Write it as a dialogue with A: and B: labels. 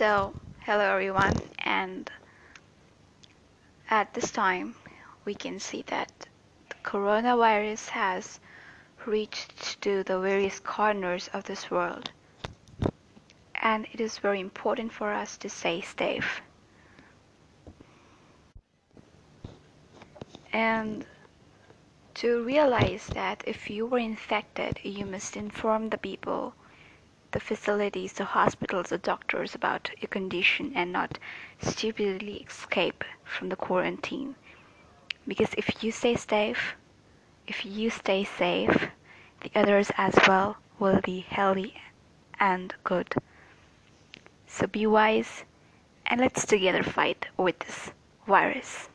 A: So, hello everyone, and at this time, we can see that the coronavirus has reached to the various corners of this world, and it is very important for us to stay safe. And to realize that if you were infected, you must inform the people the facilities, the hospitals, the doctors about your condition and not stupidly escape from the quarantine. Because if you stay safe, if you stay safe, the others as well will be healthy and good. So be wise and let's together fight with this virus.